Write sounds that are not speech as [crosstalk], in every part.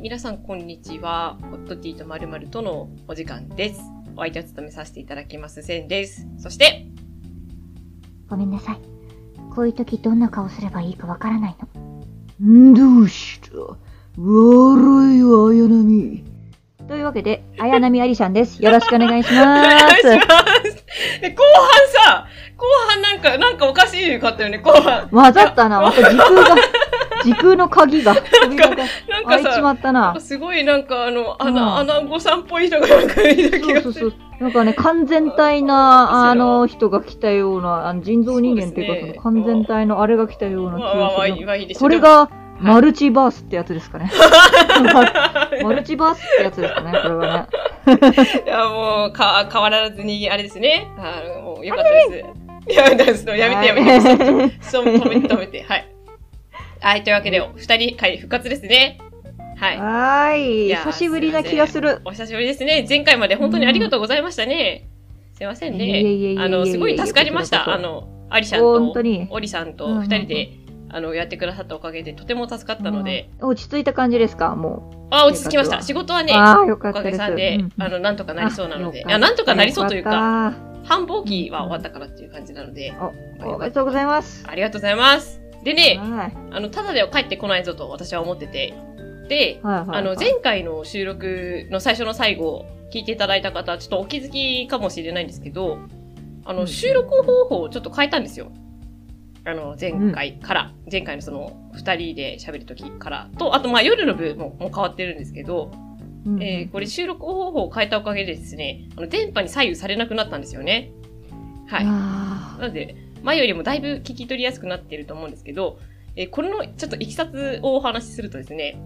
皆さんこんにちは。ホットティーとまるまるとのお時間です。お相手を務めさせていただきます、せんです。そして、ごめんなさい。こういう時どんな顔すればいいかわからないの。んどうした悪いわ、綾波。というわけで、綾波ありさんです。よろしくお願いし [laughs] おま願いしす。ます。で、後半さ、後半なんか、なんかおかしいかったよね、後半。混ざったな。[laughs] また時空が、時空の鍵が、扉がなんか開いちまさ、ったな。すごいなんかあの、うん穴、穴子さんっぽい人がなんかいた気がする。そうそうそう。なんかね、完全体な、あの人が来たような、あの人造人間っていうか、そねその完全体のあれが来たような気がする。いいまあいいですこれが、マルチバースってやつですかね。[laughs] マルチバースってやつですかね、これはね。[laughs] いや、もう、か、変わらずに、あれですね。あの、もう、よかったです。やめて、ですやめて、やめて。そう、止めて、止めて。はい。はい、というわけで、二人会復活ですね。はい。はーい。いや久しぶりな気がする。お久しぶりですね。前回まで本当にありがとうございましたね。すいませんね。あの、すごい助かりました。あの、アリさんとオリさんと二人で、あの、やってくださったおかげで、とても助かったので、うん落ち着いた感じですか？もあ、落ち着きました。仕事はね、おか。げさんであの、なんとかなりそうなので、いあや、なんとかなりそうというか、繁忙期は終わったからっていう感じなので、たおめでとうございます。ありがとうございます。でね、はい。あの、ただでは帰ってこないぞと私は思ってて、で、はいはいはい。あの、前回の収録の最初の最後、聞いていただいた方、ちょっとお気づきかもしれないんですけど、あの、うん収録方法をちょっと変えたんですよ。あの、前回から、前回のその、二人で喋る時から、と、あと、まあ、夜の部ももう変わってるんですけど、うんえーこれ収録方法を変えたおかげでですね、あの、電波に左右されなくなったんですよね。はい。あなので、前よりもだいぶ聞き取りやすくなっていると思うんですけど、えーこれのちょっといきさつをお話しするとですね、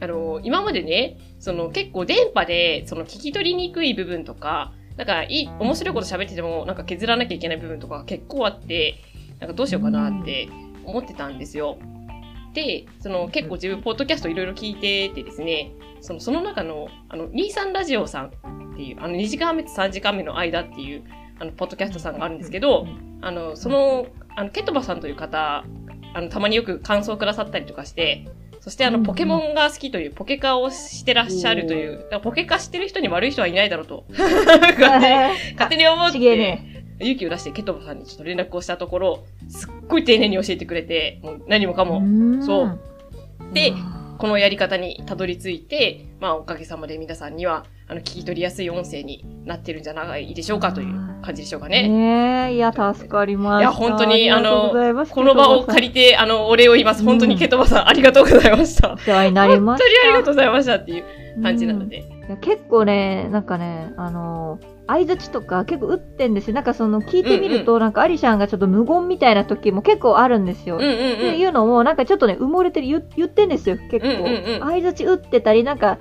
あのー今までね、その結構電波で、その聞き取りにくい部分とか、なんかいい、面白いこと喋ってても、なんか削らなきゃいけない部分とか結構あって、なんかどうしようかなって思ってたんですよ。で、その結構自分、ポッドキャストいろいろ聞いててですね、そのその中の、あの、23ラジオさんっていう、あの、2時間目と3時間目の間っていう、あの、ポッドキャストさんがあるんですけど、あの、その、あの、ケトバさんという方、あの、たまによく感想をくださったりとかして、そしてあの、ポケモンが好きという、ポケカをしてらっしゃるという、ポケカしてる人に悪い人はいないだろうと、[laughs] 勝手に思って、ね。勇気を出してケトバさんにちょっと連絡をしたところ、すっごい丁寧に教えてくれて、もう何もかも、そう。でこのやり方にたどり着いて、まあおかげさまで皆さんには、あの、聞き取りやすい音声になってるんじゃないでしょうかという感じでしょうかね。ねえ、いや、助かりました。いや本当にありがとうございますこの場を借りて、あの、お礼を言います。本当にケトバさん、ありがとうございました。お世話になりました。本当にありがとうございましたっていう感じなので。いや結構ね、なんかね、あの相づちとか結構打ってんですよ。なんかその聞いてみると、なんかアリシャンがちょっと無言みたいな時も結構あるんですよ。うんうんってうん。いうのも、なんかちょっとね、埋もれてる、言言ってんですよ、結構。うんうんうん相づち打ってたり、なんか、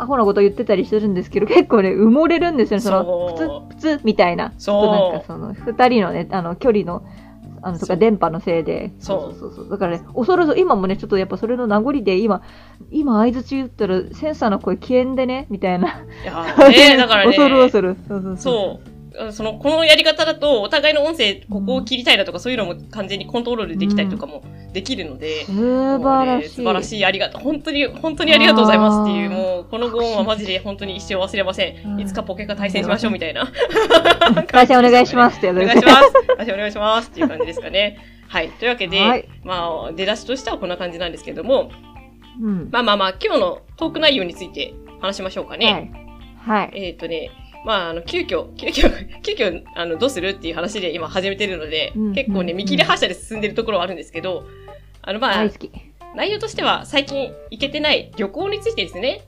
アホなこと言ってたりするんですけど、結構ね、埋もれるんですよね、その、そうプツ、プツみたいな。そうなんかその、二人のね、あの、距離の、あの、とそうか電波のせいで。そうそうそうそう。だからね、恐るぞ、今もね、ちょっとやっぱそれの名残で、今、今相づち言ったら、センサーの声消えんでね、みたいな。いやーねだからね。[laughs] 恐る恐る。そうそうそう。あその、このやり方だと、お互いの音声、ここを切りたいなとか、そういうのも完全にコントロールできたりとかもできるので、素晴らしい。素晴らしい。ありがとう。本当に、本当にありがとうございますっていう、もう、このご恩はマジで本当に一生忘れません。うんいつかポケカ対戦しましょうみたいな。会社お願いしますってやつお願いします。私お願いしますっていう感じですかね。はい。というわけで、はいまあ、出だしとしてはこんな感じなんですけども、うん。まあまあまあ、今日のトーク内容について話しましょうかね。はい。はい。えっ、とね、まあ、あの、急遽、急遽、[laughs] 急遽、あの、どうするっていう話で今始めてるので、うん結構ね、うん見切り発車で進んでるところはあるんですけど、あの、まあ。内容としては最近行けてない旅行についてですね、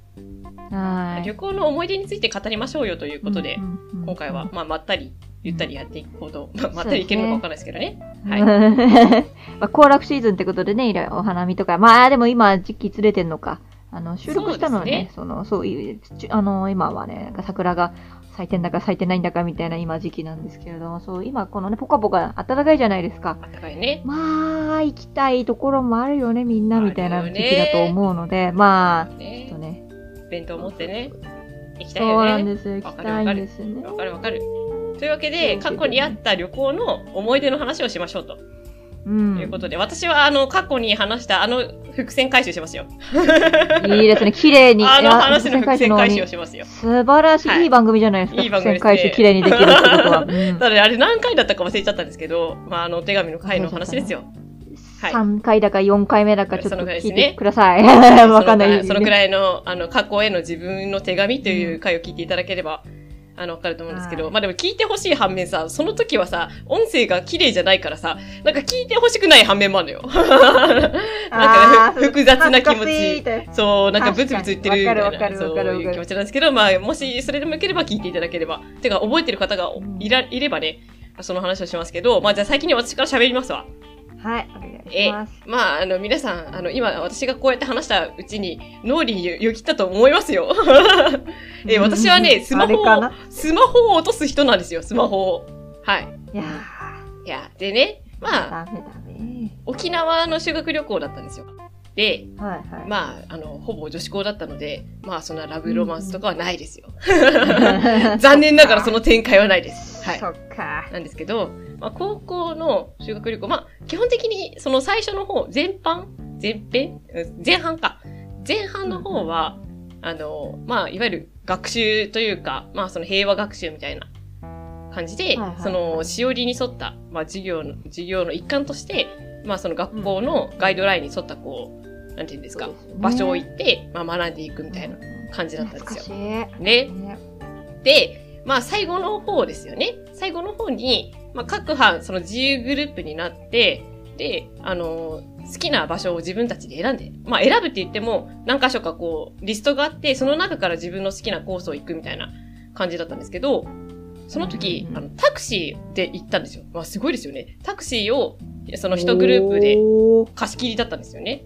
はい。旅行の思い出について語りましょうよということで、うんうんうん今回は、まあ、まったり、ゆったりやっていこうと、まあ、まったりいけるのかわかんないですけどね。はい [laughs] まあ、行楽シーズンってことでね、いろいろお花見とか、まあでも今時期ずれてんのか。あの、収録したのはね、その、そういう、ちあの、今はね、なんか桜が咲いてんだか咲いてないんだかみたいな今時期なんですけれども、そう、今このね、ポカポカ暖かいじゃないですか。あったかいね。まあ、行きたいところもあるよね、みんなみたいな時期だと思うので、まあ、ちょっねとね、弁当持ってね、行きたいそうよね。なんですよ、行きたいんですね。わかるわかる。というわけで、過去にあった旅行の思い出の話をしましょうと。うん。いうことで、私はあの、過去に話したあの伏線回収しますよ。[laughs] いいですね。綺麗に。あの話の伏線回収をにしますよ。素晴らしい、はいいい番組じゃないですか。いい番組ね回収綺麗にできるってことは。[laughs] うんただね、あれ何回だったか忘れちゃったんですけど、まあ、あの、お手紙の回の話ですよ。はい3回だか4回目だかちょっと聞いねてください。[laughs] わかんない。そのくらいの、あの、過去への自分の手紙という回を聞いていただければ、あの、わかると思うんですけど、はいまあでも聞いてほしい反面さ、その時はさ、音声が綺麗じゃないからさ、なんか聞いてほしくない反面もあるのよ。[laughs] なんかね複雑な気持ちそう、なんかブツブツ言ってるみたいな、そういう気持ちなんですけど、まあ、もしそれでもよければ聞いていただければ。てか、覚えてる方がいら、いればね、その話をしますけど、まあじゃあ先に私から喋りますわ。はい、お願いえします。まあ、あの、皆さん、あの、今、私がこうやって話したうちに、脳裏によぎったと思いますよ。[laughs] え私はね、スマホをスマホを落とす人なんですよ、スマホを。はい。いやいや、でね、ー、まあ。沖縄の修学旅行だったんですよ。で、はいはい。まあ、あの、ほぼ女子校だったので、まあ、そんなラブロマンスとかはないですよ。あ [laughs] [laughs] 残念ながらその展開はないです。はい。そっか。なんですけど、まあ、高校の修学旅行、まあ、基本的にその最初の方、前半前編うん前半か。前半の方は、あの、まあ、いわゆる学習というか、まあ、その平和学習みたいな感じで、はいはいその、しおりに沿った、まあ、授業の、授業の一環として、まあ、その学校のガイドラインに沿った、こう、なんていうんですか、すね場所を行って、まあ、学んでいくみたいな感じだったんですよ。ね。ねで、まあ最後の方ですよね。最後の方に、まあ各班、その自由グループになって、で、あのー好きな場所を自分たちで選んで、まあ選ぶって言っても何箇所かこう、リストがあって、その中から自分の好きなコースを行くみたいな感じだったんですけど、その時、あの、タクシーで行ったんですよ。まあすごいですよね。タクシーを、その一グループで貸し切りだったんですよね。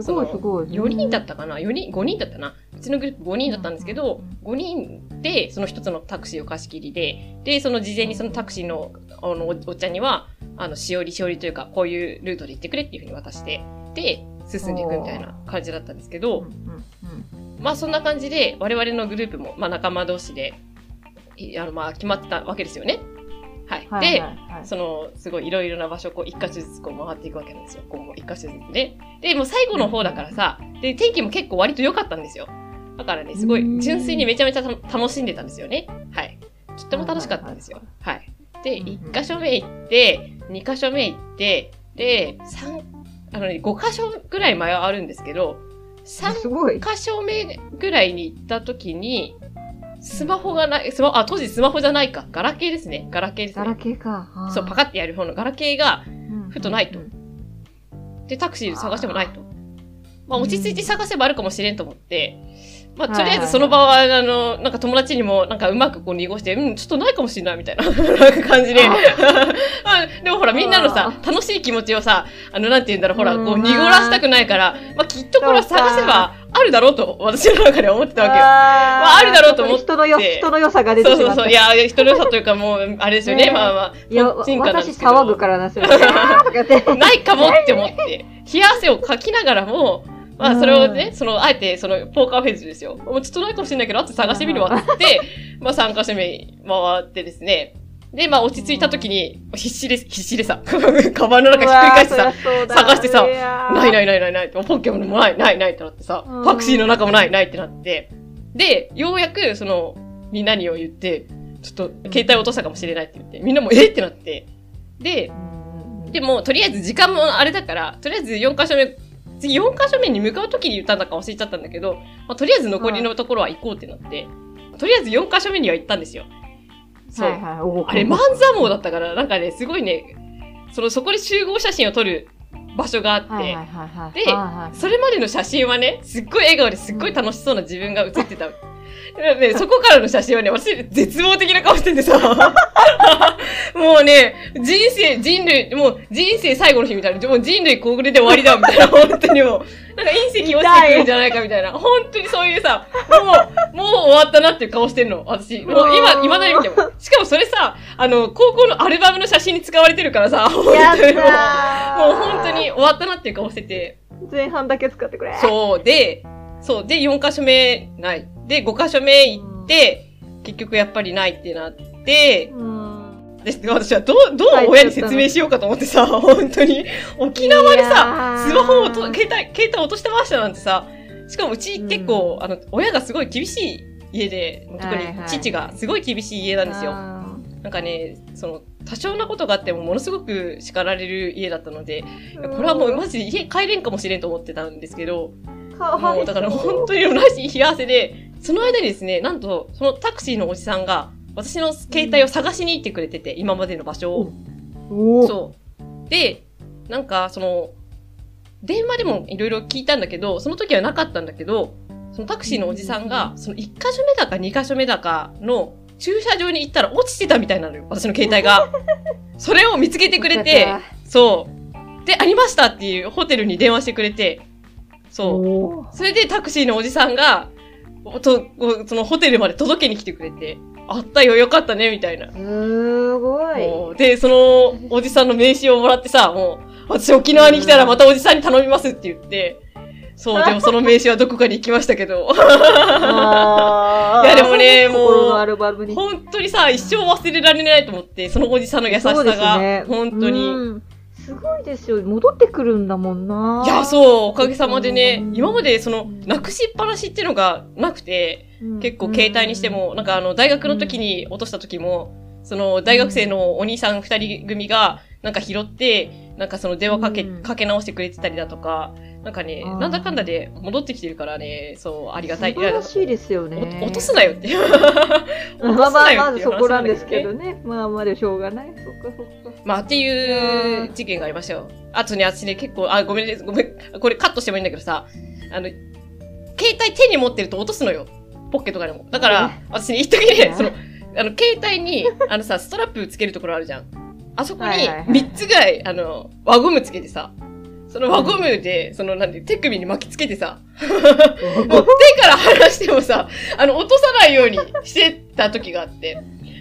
すごいすごい。4人だったかな ?4 人 ?5 人だったな？うちのグループ5人だったんですけど、5人でその一つのタクシーを貸し切りで、で、その事前にそのタクシーのあのおおっちゃんには、あの、しおりしおりというか、こういうルートで行ってくれっていうふうに渡して、で、進んでいくみたいな感じだったんですけうんど、まあそんな感じで、我々のグループも、まあ仲間同士で、いあの、まあ決まってたわけですよね。はい。はいで、はいはいその、すごいいろいろな場所をこう、一箇所ずつこう回っていくわけなんですよ。今後、一箇所ずつね。で、もう最後の方だからさ、で、天気も結構割と良かったんですよ。だからね、すごい、純粋にめちゃめちゃた楽しんでたんですよね。はい。とっても楽しかったんですよ。はい。で、うんうん一箇所目行って、二箇所目行って、で、三、あのね、五箇所ぐらい前はあるんですけど、三すごい。箇所目ぐらいに行った時に、スマホがない、スマあ、当時スマホじゃないか。ガラケーですね。ガラケーですガラね。ケーか。そう、パカってやる方のガラケーが、うんふとないとうんで、タクシー探してもないと。まあ、落ち着いて探せばあるかもしれんと思って、まあ、はいとりあえずその場は、あの、なんか友達にも、なんかうまくこう濁して、うん、ちょっとないかもしれないみたいな [laughs] 感じで。まあ [laughs] でもほら、みんなのさ、楽しい気持ちをさ、あの、なんて言うんだろう、ほら、こう、うん濁らしたくないから、まあ、きっとこれは探せばあるだろうと、私の中では思ってたわけよ。あーまああるだろうと思って人のよ、人の良さが出て。そうそうそう。いや、人の良さというかもう、あれですよね。ねまあまあ。いや、私騒ぐからな、それ。[laughs] ないかもって思って、冷や汗をかきながらも、まあ、それをね、うその、あえて、その、ポーカーフェイスですよ。もうちょっとないかもしれないけど、あと探してみるわ、つって、[laughs] まあ、3カ所目回ってですね。で、まあ、落ち着いた時に、必死で、必死でさ、[laughs] カバンの中ひっくり返してさ、探してさないないないないないポッケモンもない、ないないってなってさう、ん。タクシーの中もない、ないってなって、で、ようやく、その、みんなにを言って、ちょっと、携帯落としたかもしれないって言って、みんなもえっ？てなって、で、でも、とりあえず時間もあれだから、とりあえず4箇所目、次4箇所目に向かう時に言ったんだか忘れちゃったんだけど、まあ、とりあえず残りのところは行こうってなって、とりあえず4箇所目には行ったんですよ。そう。はいはいあれ、万座網だったから、なんかね、すごいね、その、そこで集合写真を撮る場所があって、はいはいはいはい。ではいはいそれまでの写真はね、すっごい笑顔ですっごい楽しそうな自分が写ってた。で [laughs] そこからの写真はね、私、絶望的な顔しててさ、[laughs] もうね、人生、人類、もう人生最後の日みたいな、もう人類これで終わりだみたいな、[laughs] 本当にもう、なんか隕石落ちてくるんじゃないかみたいな、本当にそういうさ、もう、もう終わったなっていう顔してるの、私。もう今、未だに見ても。しかもそれさ、あの、高校のアルバムの写真に使われてるからさ、本当にもう、もう本当に終わったなっていう顔してて、前半だけ使ってくれ。そう。で、そう。で、4箇所目ない。で、5箇所目行って、結局やっぱりないってなって、うん。で私はどう、どう親に説明しようかと思ってさ、本当に。沖縄でさ、スマホをと、携帯、携帯落としてましたなんてさ、しかもうち結構、あの、親がすごい厳しい家で、特に父がすごい厳しい家なんですよ。なんかね、その、多少なことがあってもものすごく叱られる家だったので、これはもうマジで家帰れんかもしれんと思ってたんですけど、もうだから本当に同じ冷や汗で、その間にですね、なんと、そのタクシーのおじさんが、私の携帯を探しに行ってくれてて、今までの場所を。そう。で、なんか、その、電話でもいろいろ聞いたんだけど、その時はなかったんだけど、そのタクシーのおじさんが、その1箇所目だか2箇所目だかの駐車場に行ったら落ちてたみたいなのよ、私の携帯が。それを見つけてくれて、[laughs] そう。で、ありましたっていうホテルに電話してくれて、そう。それでタクシーのおじさんが、と、そのホテルまで届けに来てくれて、あったよ、よかったね、みたいな。すごい。で、そのおじさんの名刺をもらってさ、もう、私沖縄に来たらまたおじさんに頼みますって言って、そう、でもその名刺はどこかに行きましたけど。[laughs] いや、でもね、もう、本当にさ、一生忘れられないと思って、そのおじさんの優しさが、ね、本当に。すごいですよ。戻ってくるんだもんな。いや、そう、おかげさまでね、今までその、なくしっぱなしっていうのがなくて、結構携帯にしても、なんかあの、大学の時に落とした時も、その、大学生のお兄さん二人組が、なんか拾って、なんかその電話かけ、かけ直してくれてたりだとか、なんかね、なんだかんだで戻ってきてるからね、そう、ありがたい。素晴らしいですよね。落とすなよって。[laughs] まあまあ、まずそこなんですけどね。まあまあでしょうがない。そっかそっか。まあっていう事件がありましたよ。あとね、私ね、結構、あ、ごめんね、ごめん、これカットしてもいいんだけどさ、あの、携帯手に持ってると落とすのよ。ポッケとかでも。だから、私ね、一時ね、その、あの、携帯に、あのさ、ストラップつけるところあるじゃん。あそこに、3つぐらい、あの、輪ゴムつけてさ、その輪ゴムで、その、なんで、手首に巻きつけてさ、もう手から離してもさ、あの、落とさないようにしてた時があって、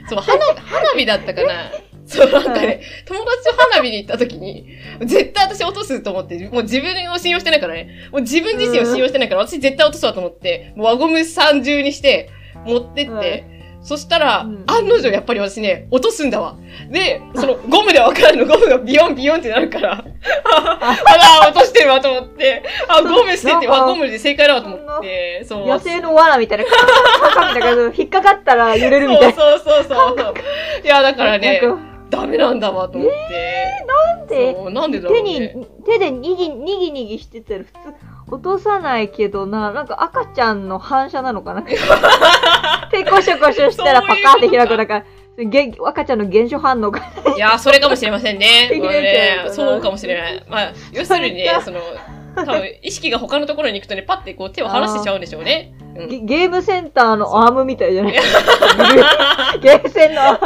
その、花、花火だったかな。そう、なんかね、友達と花火に行った時に、絶対私落とすと思って、もう自分を信用してないからね、もう自分自身を信用してないから、私絶対落とすわと思って、もう輪ゴム三重にして、持ってって、そしたら、うん、案の定やっぱり私ね、落とすんだわ。で、そのゴムでわかるの、ゴムがビヨンビヨンってなるから、あら、落としてるわと思って、あ、ゴム捨てて、わ、ゴムで正解だわと思って、そう。野生の罠みたいな感じだけど、引っかかったら揺れるみたいな。そうそうそうそう。いや、だからね、ダメなんだわと思って。えー、なんで？なんでだろう、ね、手に、手でにぎ、にぎにぎしてたら普通、落とさないけどな、なんか赤ちゃんの反射なのかな？[laughs] 手コショコショしたらパカーって開く、なんか、赤ちゃんの原初反応が。いやそれかもしれませんね。[laughs] ねそうかもしれない。まあ、要するにね、その、多分意識が他のところに行くとね、パッてこう手を離してちゃうんでしょうね。うん、ゲームセンターのアームみたいじゃない？[laughs] ゲームセンの、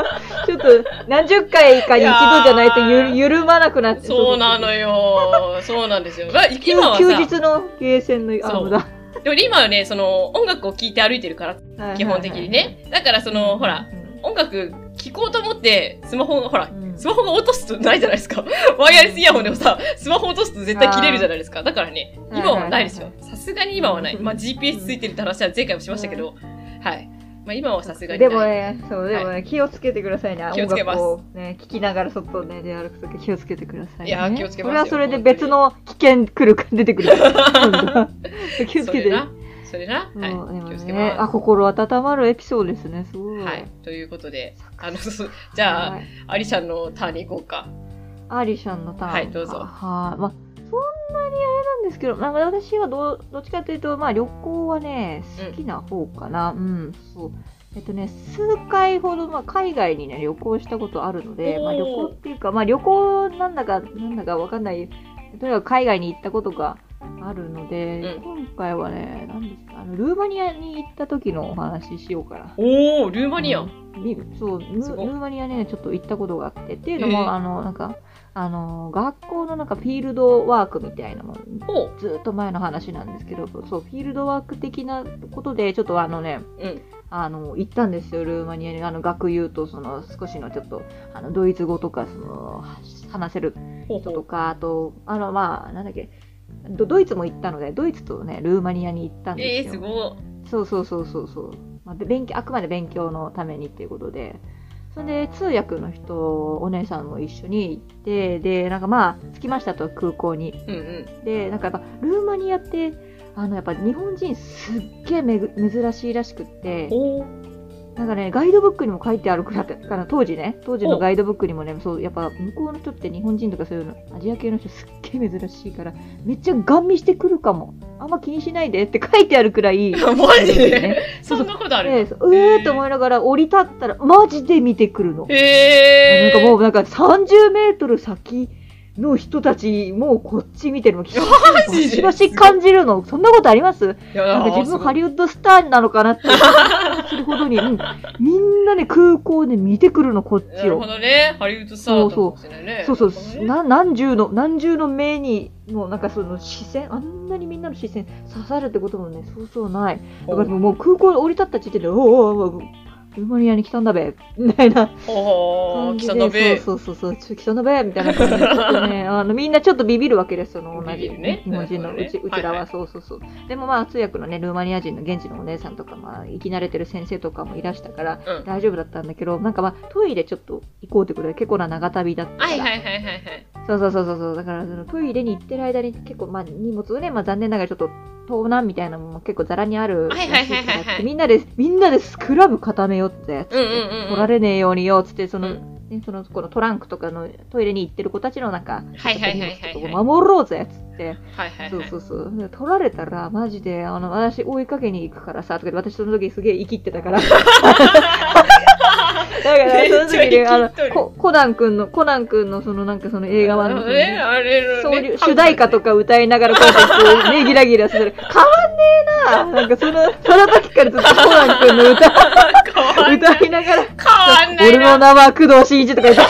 ちょっと何十回かに一度じゃないとゆ緩まなくなってそうなのよ。そうなんですよ。[laughs] 今は休日のゲーセンのアームだ。でも今はね、その音楽を聴いて歩いてるから、基本的にね。だからその、ほら、音楽聴こうと思って、スマホが、ほら、スマホが落とすとないじゃないですか。[laughs] ワイヤレスイヤホンでもさ、スマホ落とすと絶対切れるじゃないですか。だからね、今はないですよ。さすがに今はない。まあ [laughs] GPS ついてるって話は前回もしましたけど、はい。まあ今はさすがにでもね、そう、でもね、気をつけてくださいね。気をつけます。ね、聞きながら外ね、出歩くとき気をつけてください、いや、気をつけます。それはそれで別の危険来るか出てくる。[laughs] 気をつけて。それな。はい。気をつけます。あ、心温まるエピソードですね。すごい。はい。ということで、あの、じゃあ、はい、アリシャンのターンに行こうか。アリシャンのターン。はい、どうぞ。はい。まあ、そんなにあれなんですけど、まあ、私はどどっちかというと、まあ、旅行はね、好きな方かな。うん、うん、そう。えっとね、数回ほど、まあ、海外にね、旅行したことあるので、まあ、旅行っていうか、まあ、旅行なんだか、なんだかわかんない、とにかく海外に行ったことがあるので、うん、今回はね、何ですか、あの、ルーマニアに行った時のお話ししようかな。おー、ルーマニア、うん、そうル、ルーマニアね、ちょっと行ったことがあって、っていうのも、えー、あの、なんか、あの、学校のなんかフィールドワークみたいなもの、ずっと前の話なんですけど、そう、フィールドワーク的なことで、ちょっとあのね、うん、あの、行ったんですよ、ルーマニアに。あの、学友と、その、少しのちょっと、あの、ドイツ語とか、その、話せる人とか、あと、あの、まあ、なんだっけ、ドイツも行ったので、ドイツとね、ルーマニアに行ったんですよ。えー、すごそうそうそうそうそう。まあ、勉強、あくまで勉強のためにっていうことで、それで通訳の人、お姉さんも一緒に行って、で、なんかまあ、着きましたと、空港に。うんうん。で、なんかやっぱ、ルーマニアって、あの、やっぱ日本人すっげえめぐ珍しいらしくって、なんかね、ガイドブックにも書いてあるくらいだから、当時ね、当時のガイドブックにもね、そう、やっぱ向こうの人って日本人とかそういうの、アジア系の人すっげえ珍しいから、めっちゃガン見してくるかも。あんま気にしないでって書いてあるくらい。[laughs] マジで？[laughs] そんなことある？で、そうえーと思いながら降り立ったら、マジで見てくるの。へー。なんかもう、なんか30メートル先の人たち、もうこっち見てるの、し [laughs] ジでしばし感じるの。そんなことあります？なんか自分ハリウッドスターなのかなって、するほどに、うんみんなね、空港で見てくるの、こっちをなるほ。どね。ハリウッドスター。そうそうなるほどねな、何重の、何重の目に、もうなんかその視線、あんなにみんなの視線刺さるってこともね、そうそうない。だからもう空港で降り立った時点で、おーおーおールーマニアに来たんだべ、[laughs] みたいな感じで。来ただべ。そうそうそうそう、来たんだべ、みたいな感じで、ちょっとね、あの、みんなちょっとビビるわけですよ、その同じ、ね日本人のうち、ねうちらは、そうそうそう。でもまあ、通訳のね、ルーマニア人の現地のお姉さんとか、まあ、生き慣れてる先生とかもいらしたから、うん。大丈夫だったんだけど、なんかまあ、トイレちょっと行こうってことで結構な長旅だったから。はいはいはいはいはい。そうそうそうそうそう。だから、そのトイレに行ってる間に結構、まあ、荷物をね、まあ、残念ながらちょっと、盗難みたいなのも結構ザラにあるはいはいはいはいはいみんなで、みんなでスクラム固めようって、うんうんうんうん。取られねえようによ、つって、その、うんね、その、このトランクとかのトイレに行ってる子たちのなんか、はいはいはいはいはい守ろうぜ、つって。はいはいはい。そうそうそう。で取られたら、マジで、あの、私追いかけに行くからさ、とかで私その時すげえ生きってたから。[laughs] だから、その時に、あのココナン君の、コナン君のそのなんかその映画版の、ね、あれのそうねいう主題歌とか歌いながらこうね、ギラギラする。変わんねえななんかその、その時からずっとコナン君の歌。[laughs] 歌いながら、変わんない俺のな。名は工藤新一とか言って、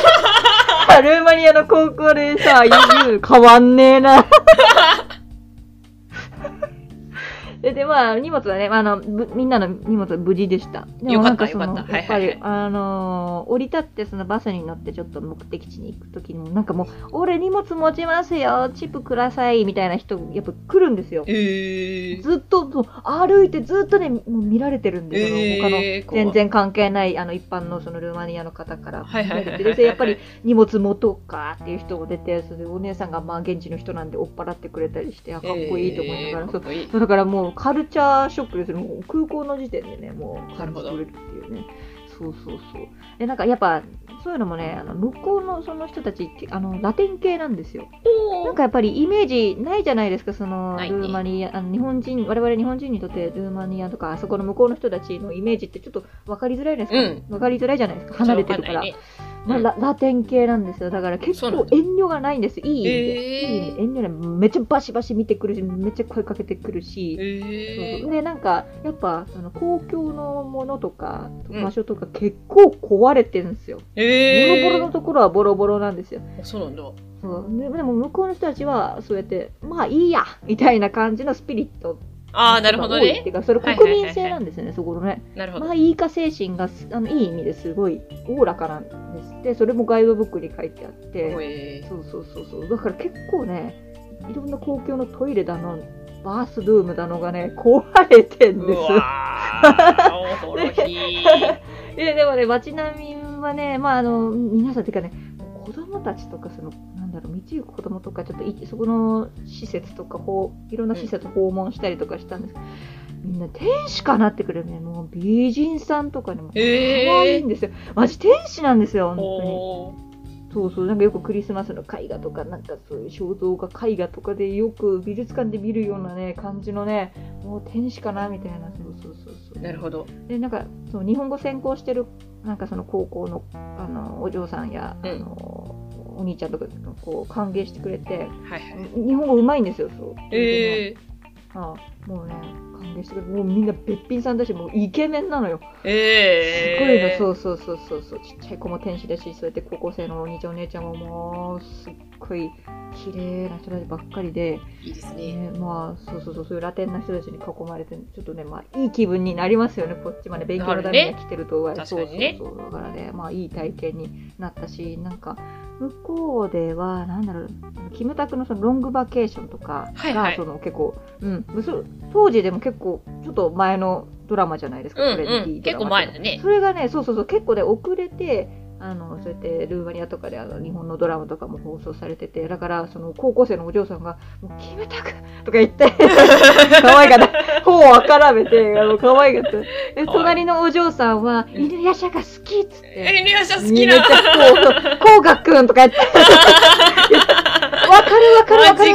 ルーマニアの高校でさ、言う、変わんねえな。で、で、まあ、荷物はね、まあ、あの、ぶみんなの荷物は無事でした。でもなんかその、よかったよかったやっぱり、はいはいあのー降り立ってそのバスに乗ってちょっと目的地に行くときにも、なんかもう、俺荷物持ちますよ、チップください、みたいな人、やっぱ来るんですよ。えー。ずっと、歩いてずっとね、もう見られてるんですよ。えー他の全然関係ない、あの、一般のそのルーマニアの方から。はいはいで、でやっぱり荷物持とうかっていう人も出て、それでお姉さんがまあ現地の人なんで追っ払ってくれたりして、あかっこいいと思いながら、えーそうだからもうカルチャーショックですよ。もう空港の時点でね、もう感じ取れるっていうね。そうそうそう。で、なんかやっぱ、そういうのもね、あの向こうのその人たちって、あの、ラテン系なんですよ。なんかやっぱりイメージないじゃないですか、そのルーマニア、あの日本人、我々日本人にとってルーマニアとか、あそこの向こうの人たちのイメージってちょっと分かりづらいですか、うん分かりづらいじゃないですか、離れてるから。ララテン系なんですよ。だから結構遠慮がないんです。いい意味で。えーいい遠慮ない。めっちゃバシバシ見てくるし、めっちゃ声かけてくるし。えそうで、なんか、やっぱ、その公共のものとか、うん場所とか結構壊れてるんですよ。ー。えー。ボロボロのところはボロボロなんですよ。そうなんだ。そうででも向こうの人たちはそうやってまあいいやみたいな感じのスピリットああ、なるほどね。っていうかそれ国民性なんですよね、そこのね。なるほど。まあ。いいか精神がすあのいい意味ですごいおおらかなんです。ってそれもガイドブックに書いてあって。えー。そうそうそうそう。だから結構ねいろんな公共のトイレだのバースルームだのがね壊れてんです。おほろひででもね街並みはねまああの皆さんていうかね子供たちとかそのだろう道行く子供とかちょっといそこの施設とかほういろんな施設訪問したりとかしたんですけど、みんな天使かなってくるね。もう美人さんとかにも可えー。愛いんですよ、マジ天使なんですよ本当に。そうそうなんかよくクリスマスの絵画とかなんかそういう肖像画絵画とかでよく美術館で見るようなね感じのねもう天使かなみたいな。そうそうそうそう。なるほど。でなんかそう日本語専攻してるなんかその高校のあのお嬢さんや、うん。あのお兄ちゃんとかこう歓迎してくれてはいはい。日本語うまいんですよそうえあもうね歓迎してくれてもうみんなべっぴんさんだしもうイケメンなのよ。ー、えすごいの。ー。そうそうそうそうそう。ちっちゃい子も天使だしそうやって高校生のお兄ちゃんお姉ちゃんももうすっごい綺麗な人たちばっかりで、いいですね。ね、まあそうそうそうそういうラテンな人たちに囲まれてちょっとねまあいい気分になりますよね。こっちまで勉強のために来てるとね。そうそうそう。だからねまあいい体験になったしなんか向こうではなんだろうキムタクのそのロングバケーションとかが、はいはい。その結構うんそ当時でも結構ちょっと前のドラマじゃないですか、うんトレンディーうん。結構前だね。それがね、そうそうそう、結構ね、遅れて、あの、そうやってルーマニアとかであの日本のドラマとかも放送されてて、だから、その高校生のお嬢さんが、もう決めたくとか言って、可愛かった。[laughs] 頬をあからめて、あの、可愛かった。で、隣のお嬢さんは、うん犬ヤシャが好きっつって。え、犬やしゃ好きめっちゃな。こう、こうがくんとか言って。[laughs] [laughs] わかるわかるわかる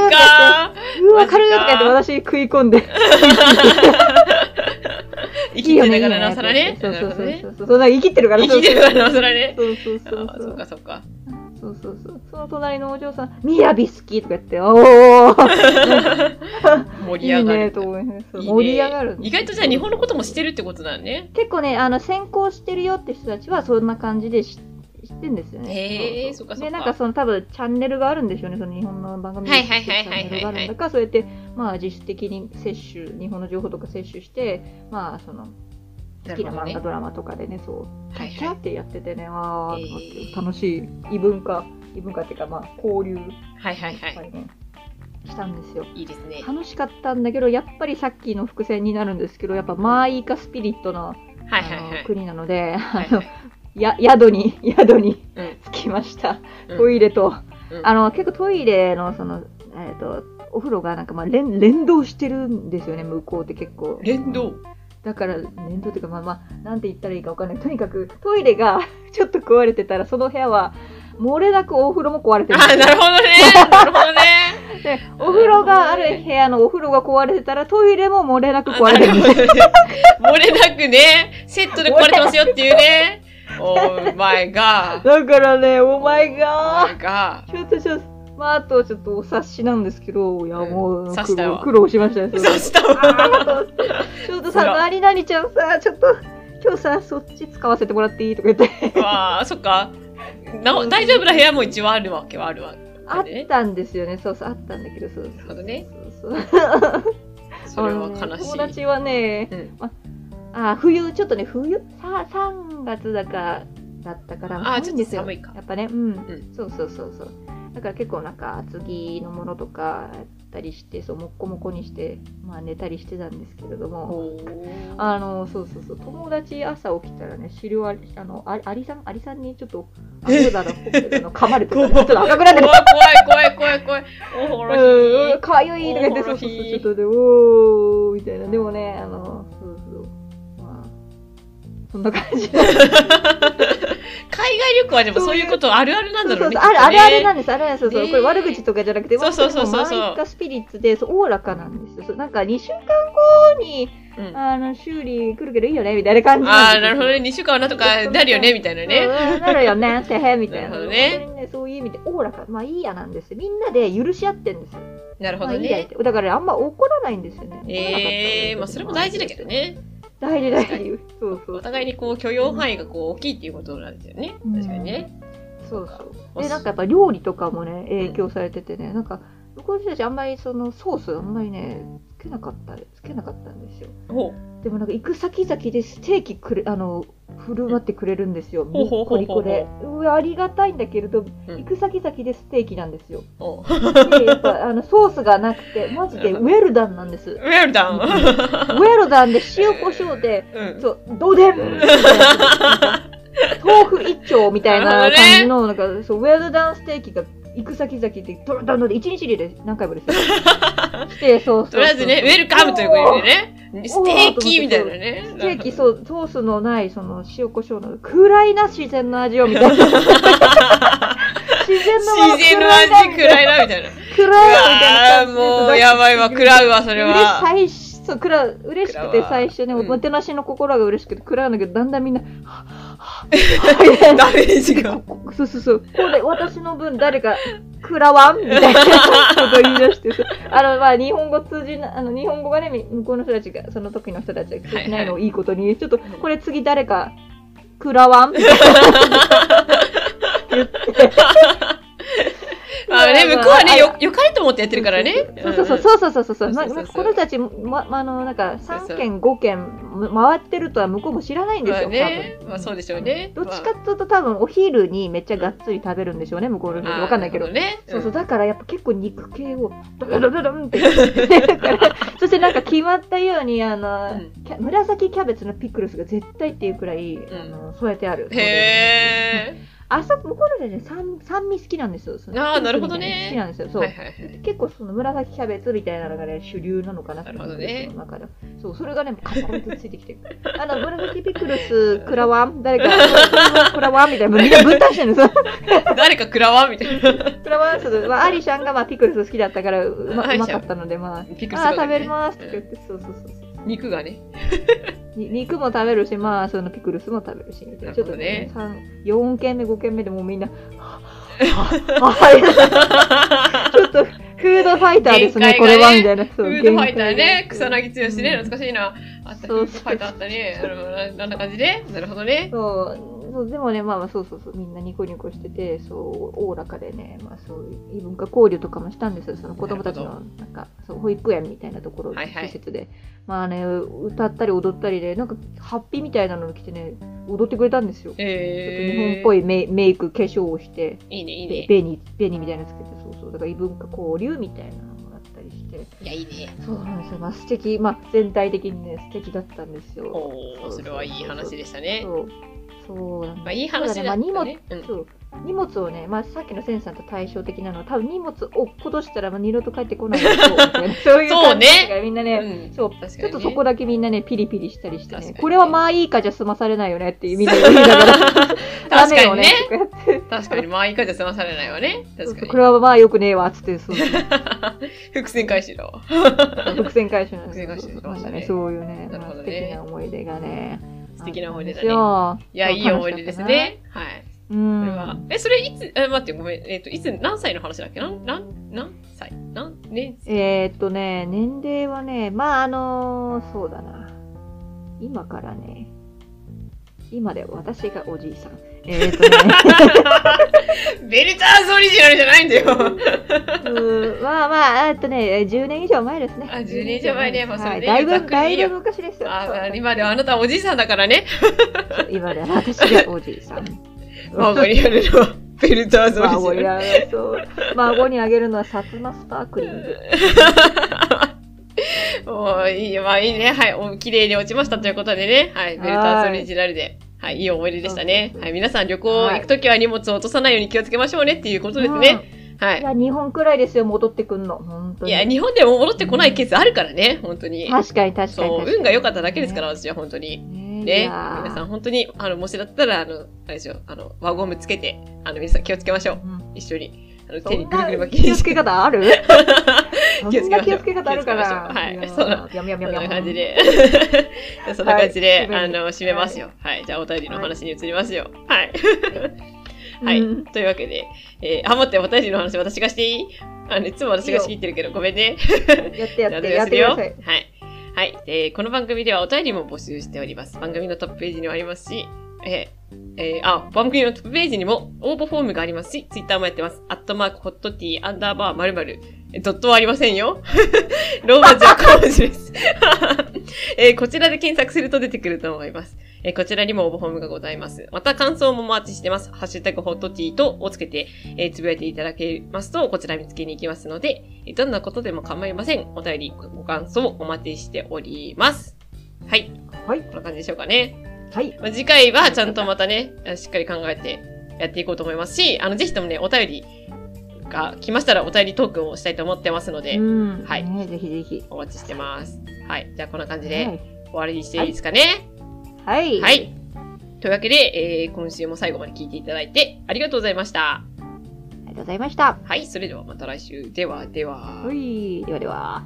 わ、わかる私食い込んで。[laughs] 生きてるからなおさらね。そうそうそうそうそう。生きてるから生きてるからなおさらね。そうそうそうそう。かそうか。そうそうそう。その隣のお嬢さん、みやび好きとか言って、おー [laughs] 盛りいいね上がる。と思います。盛り上がる。意外とじゃあ日本のことも知ってるってことだね。結構ね、あの、先行してるよって人たちはそんな感じで知知ってんですよね。へーそっかそっかで、なんかその多分チャンネルがあるんでしょうね、その日本の番組はいはいはいはいはいチャンネルがあるんだから、そうやって、まあ実質的に摂取、日本の情報とか摂取して、まあその、好きな漫画、ドラマとかでね、そう、キャはいッキャってやっててね、あーと思ってえー楽しい異文化、異文化っていうか、まあ交流、はいはいはやっぱりね、したんですよ。い。いいですね。楽しかったんだけど、やっぱりさっきの伏線になるんですけど、やっぱマーイーカスピリットのはいあはいはい。の国なので、はいあのや宿に、[laughs] 宿にうん着きました。うんトイレと、うんあの、結構トイレの、その、えっ、と、お風呂がなんかまあ連連動してるんですよね、向こうって結構。連動？だから、連動っていうか、まあまあ、なんて言ったらいいかわかんない。とにかく、トイレが [laughs] ちょっと壊れてたら、その部屋は、漏れなくお風呂も壊れてるあ、よなるほどね。なるほどね。[laughs] で、お風呂がある部屋のお風呂が壊れてたら、トイレも漏れなくあ壊れてるんですよ。漏れなくね、セットで壊れてますよっていうね。おーマイガー。だからね、お前マがイガちょっとちょっと、まあ、あとちょっとお察しなんですけど、いや、うんもう苦労、苦労しましたね。ー。それそしたあわ。ちょっとさ、ほら何々ちゃんさ、ちょっと、今日さ、そっち使わせてもらっていい？とか言って。わあ、そっか。なお大丈夫な部屋も一応あるわけはあるわ。あったんですよね。そうそう、あったんだけど、そうそう。なるほどね。そうそう。それは悲しい。友達はね、うんあ、冬、ちょっとね、冬さ ?3 月だか、だったから、あー寒いんですよ。ちょっと寒いかやっぱね、うん。んそうそうそうそう。だから結構なんか厚着のものとかやったりして、そう、もっこもこにして、まあ寝たりしてたんですけれども、あの、そうそうそう、友達朝起きたらね、資料あり、あの、あアリさん、アリさんにちょっと、あ、え？そうだの噛まれてた。ちょっと赤くなってる。怖い怖い怖い怖い怖い。おほろかゆいとか言って、そうそうそう、ちょっとで、おー、みたいな。でもね、あの、そうそう、まあ、そんな感じ。[laughs] 海外旅行はでもそういうことあるあるなんだろうね。そうそうそうあるあるあるなんでです、あるあるそうそう、ねこれ悪口とかじゃなくて、そうそうそうそうそうマイカスピリッツで、そう、おおらかなんですよ。そうなんか2週間後に、うんあの、修理来るけどいいよね、みたいな感じああ、なるほどね。2週間はなんとかなるよね、みたいなね。うんなるよね、てへ、みたいな。ねね、そういう意味で、おおらか、まあいいやなんですよ。みんなで許し合ってんですよ。なるほどね。て。だから、あんま怒らないんですよね。ええー、まあそれも大事だけど。ね。大事大事。そうそう。お互いにこう許容範囲がこう大きいっていうことなんですよね。うん確かにね。そうそう。で、なんかやっぱ料理とかもね、影響されててね、なんか、向こうの人たちあんまりそのソースあんまりね、つけなかった、つけなかったんですよ。ほでもなんか行く先々でステーキくれ、あの、振る舞ってくれるんですよ。ほうほうほうありがたいんだけれど、うん行く先々でステーキなんですよ。で、やっぱあの、ソースがなくて、マジでウェルダンなんです。ウウェルダン。ェルダンで塩コショウで、うん。そう、どでん豆腐一丁みたいな感じの、なんか、そう、ウェルダンステーキが行く先々で、どんどんどんで、1日で何回もですよ。して、そうそう。とりあえずね、ウェルカムということでね。ステーキみたいなね。ステーキ、そう、ソースのない、その、塩コショウの、暗いな、自然の味を、みたいな。自然の自然の味暗いな、みたいな。う暗いみたいなもう、やばいわ、食らうわ、それは。最初そう、くら、嬉しくて最初ね、もてなしの心が嬉しくて食らうんだけど、だんだんみんなダメージが？そうそうそう。これ、私の分誰か食らわん？みたいなこと言い出してさ。[laughs] あの、まあ、日本語通じな、あの、日本語がね、み向こうの人たちが、その時の人たちが通じないのをいいことに、ちょっと、これ次誰か食らわん？みたいな。言って。[laughs] [laughs] あね、向こうはね、よ、よかれと思ってやってるからね。そうそうそう、そうそうそうそうそう。まそうそうそうこの人たち、ま、あの、なんか、そうそう3件、5件、回ってるとは向こうも知らないんですまあよ、ね。まあそうでしょうね。どっちかっていうと多分お昼にめっちゃがっつり食べるんでしょうね、向こうの人。まあわかんないけど。ね。そうそう、んだからやっぱ結構肉系をドドドドドンって [laughs] そしてなんか決まったようにあの、紫キャベツのピクルスが絶対っていうくらい、んあの添えてある。へあそこ、向こうの人ね、酸酸味好きなんですよ。あーなるほどね好きなんですよ。ー。そう。はいはいはい。結構その紫キャベツみたいなのがね、主流なのかななるほどねその中でそう、それがね、カッコリとついてきて。[laughs] あの、紫ピクルス、クラワン誰か、クラワンみたいな、みんな分担してるんですよ。誰か食らわんみたいな。クラワンス、まあ、アリシャンがまあピクルス好きだったからうまうまかったので、まあ、ピクルスあー食べますって言って、そうそうそうそう。肉がね。に肉も食べるし、まあ、そのピクルスも食べるし、みたいな。ちょっとね、三4軒目、5軒目でもうみんな、ちょっと、フードファイターですね、ねこれは、みたいな。フードファイターね。草薙剛ね。懐かしいな。あった、フそうードファイターあったね。あのなあんな感じで。なるほどね。そう、そうでもね、まあまあ、そうそうそう、みんなニコニコしてて、そう、おおらかでね、まあそう、異文化交流とかもしたんですよ、その子供たちの、なんか、そう、保育園みたいなところ、はいはい施設で。まあね、歌ったり踊ったりで、なんか、ハッピーみたいなの着てね、踊ってくれたんですよ。ちょっとえ日本っぽいメイメイク、化粧をして、いいね、いいべね。紅、紅みたいなのつけて、そうそう、だから異文化交流みたいなのがあったりして、いや、いいね。そうなんですよ、まあ素敵、まあ全体的にね、素敵だったんですよ。おー、それはいい話でしたね。そう。そうなんまあ、いい話だったまあ、荷物、そう。荷物をね、まあ、さっきのセンさんと対照的なの。は、多分荷物を落っことしたら、まあ、二度と帰ってこないでしょうみたいな [laughs] そういう感じだからみんなね、うん。そう、ね。ちょっとそこだけみんなね、ピリピリしたりしてね、ね。これはまあいいかじゃ済まされないよねっていうみんな言いながら、ダメよね。とかやって、確かに、まあ、いいかじゃ済まされないわね。確かに。こ。れはまあよくねえわ、つって、そ [laughs] う伏線回収だわ。伏線回収なんです伏線回収しましたね。そういうね、まあ、素敵な思い出がね、素敵な思い出だね。いや、いい思い出です。ね。はい。そううん。これは。え、それいつ、え、待って、ごめん。えっ、と、いつ、何歳の話だっけ？なん、なん、何歳？何年生えーっとね、年齢はね、まああのそうだな。今からね、今で私がおじいさん。えーっとね、ベルターズオリジナルじゃないんだよ。うーまあまあ、えーっとね、10年以上前ですね。あ10年以上前ねまあそれではいだいぶ、だいぶ昔ですよ。あ今ではあなたはおじいさんだからね。今では私がおじいさん。孫にあるのは、ベルターズオリジナル。孫にあげるそう孫にあげるのは薩摩スパークリング。[laughs] おーいいよ、まあいいね。はい。お綺麗に落ちましたということでね。はい。ベルターズオリジナルで。はい。いい思い出でしたねはい。皆さん旅行行くときは荷物を落とさないように気をつけましょうねっていうことですね。はいい。や、日本くらいですよ、戻ってくんの。本当に。いや、日本でも戻ってこないケースあるからね。本当に。確かに確かにそう。運が良かっただけですから、私は本当に。ね皆さん本当に、あの、もしだったら、あの、あれですよ、あの、輪ゴムつけて、あの、皆さん気をつけましょう。うん一緒に。手にぐるぐるな巻き気をつけ方ある？[laughs] そんな気をつけ方あるから。うはいそんな感じ。で。[laughs] そんな感じで、はいあの、締めますよ。はい。じゃあ、お便りの話に移りますよ。はい。はい。[laughs] うんというわけで、えー、あ、待って、お便りの話私がしていい？あの、いつも私が仕切ってるけど、ごめんね。やってやって、ややってください。はい。はい。えーこの番組ではお便りも募集しております。番組のトップページにもありますし、えーえーあ、番組のトップページにも応募フォームがありますし、ツイッターもやってます。アットマーク、ホットティー、アンダーバー、まるまる。えドットはありませんよ。[laughs] ローマ字は小文字です。[laughs] えーこちらで検索すると出てくると思います。えーこちらにも応募フォームがございます。また感想もお待ちしてます。ハッシュタグホットティーとをつけて、えーつぶやいていただけますと、こちら見つけに行きますので、えーどんなことでも構いません。お便り、ご感想お待ちしております。はい。はい。こんな感じでしょうかね。はい。まあ、次回はちゃんとまたね、しっかり考えてやっていこうと思いますし、あの、ぜひともね、お便りが来ましたらお便りトークンをしたいと思ってますので、うん。はいねぜひぜひ。お待ちしてます。はい。じゃあこんな感じではい。終わりにしていいですかね。はい。はい。というわけで、えー、今週も最後まで聞いていただいてありがとうございました。ありがとうございました。はい。それではまた来週。では、では。はい。ではでは。